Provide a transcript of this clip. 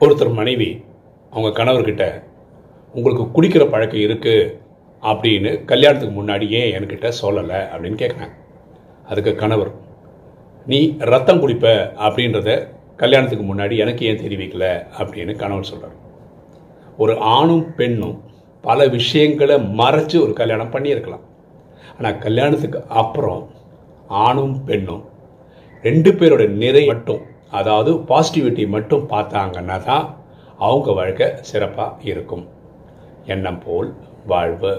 ஒருத்தர் மனைவி அவங்க கணவர்கிட்ட உங்களுக்கு குடிக்கிற பழக்கம் இருக்குது அப்படின்னு கல்யாணத்துக்கு முன்னாடி ஏன் என்கிட்ட சொல்லலை அப்படின்னு கேட்குறாங்க அதுக்கு கணவர் நீ ரத்தம் குடிப்ப அப்படின்றத கல்யாணத்துக்கு முன்னாடி எனக்கு ஏன் தெரிவிக்கல அப்படின்னு கணவர் சொல்கிறார் ஒரு ஆணும் பெண்ணும் பல விஷயங்களை மறைச்சு ஒரு கல்யாணம் பண்ணியிருக்கலாம். ஆனால் கல்யாணத்துக்கு அப்புறம் ஆணும் பெண்ணும் ரெண்டு பேரோட நிறை மட்டும் அதாவது பாசிட்டிவிட்டி மட்டும் பார்த்தாங்கன்னா தான் அவங்க வாழ்க்கை சிறப்பாக இருக்கும். எண்ணம் போல் வாழ்வு.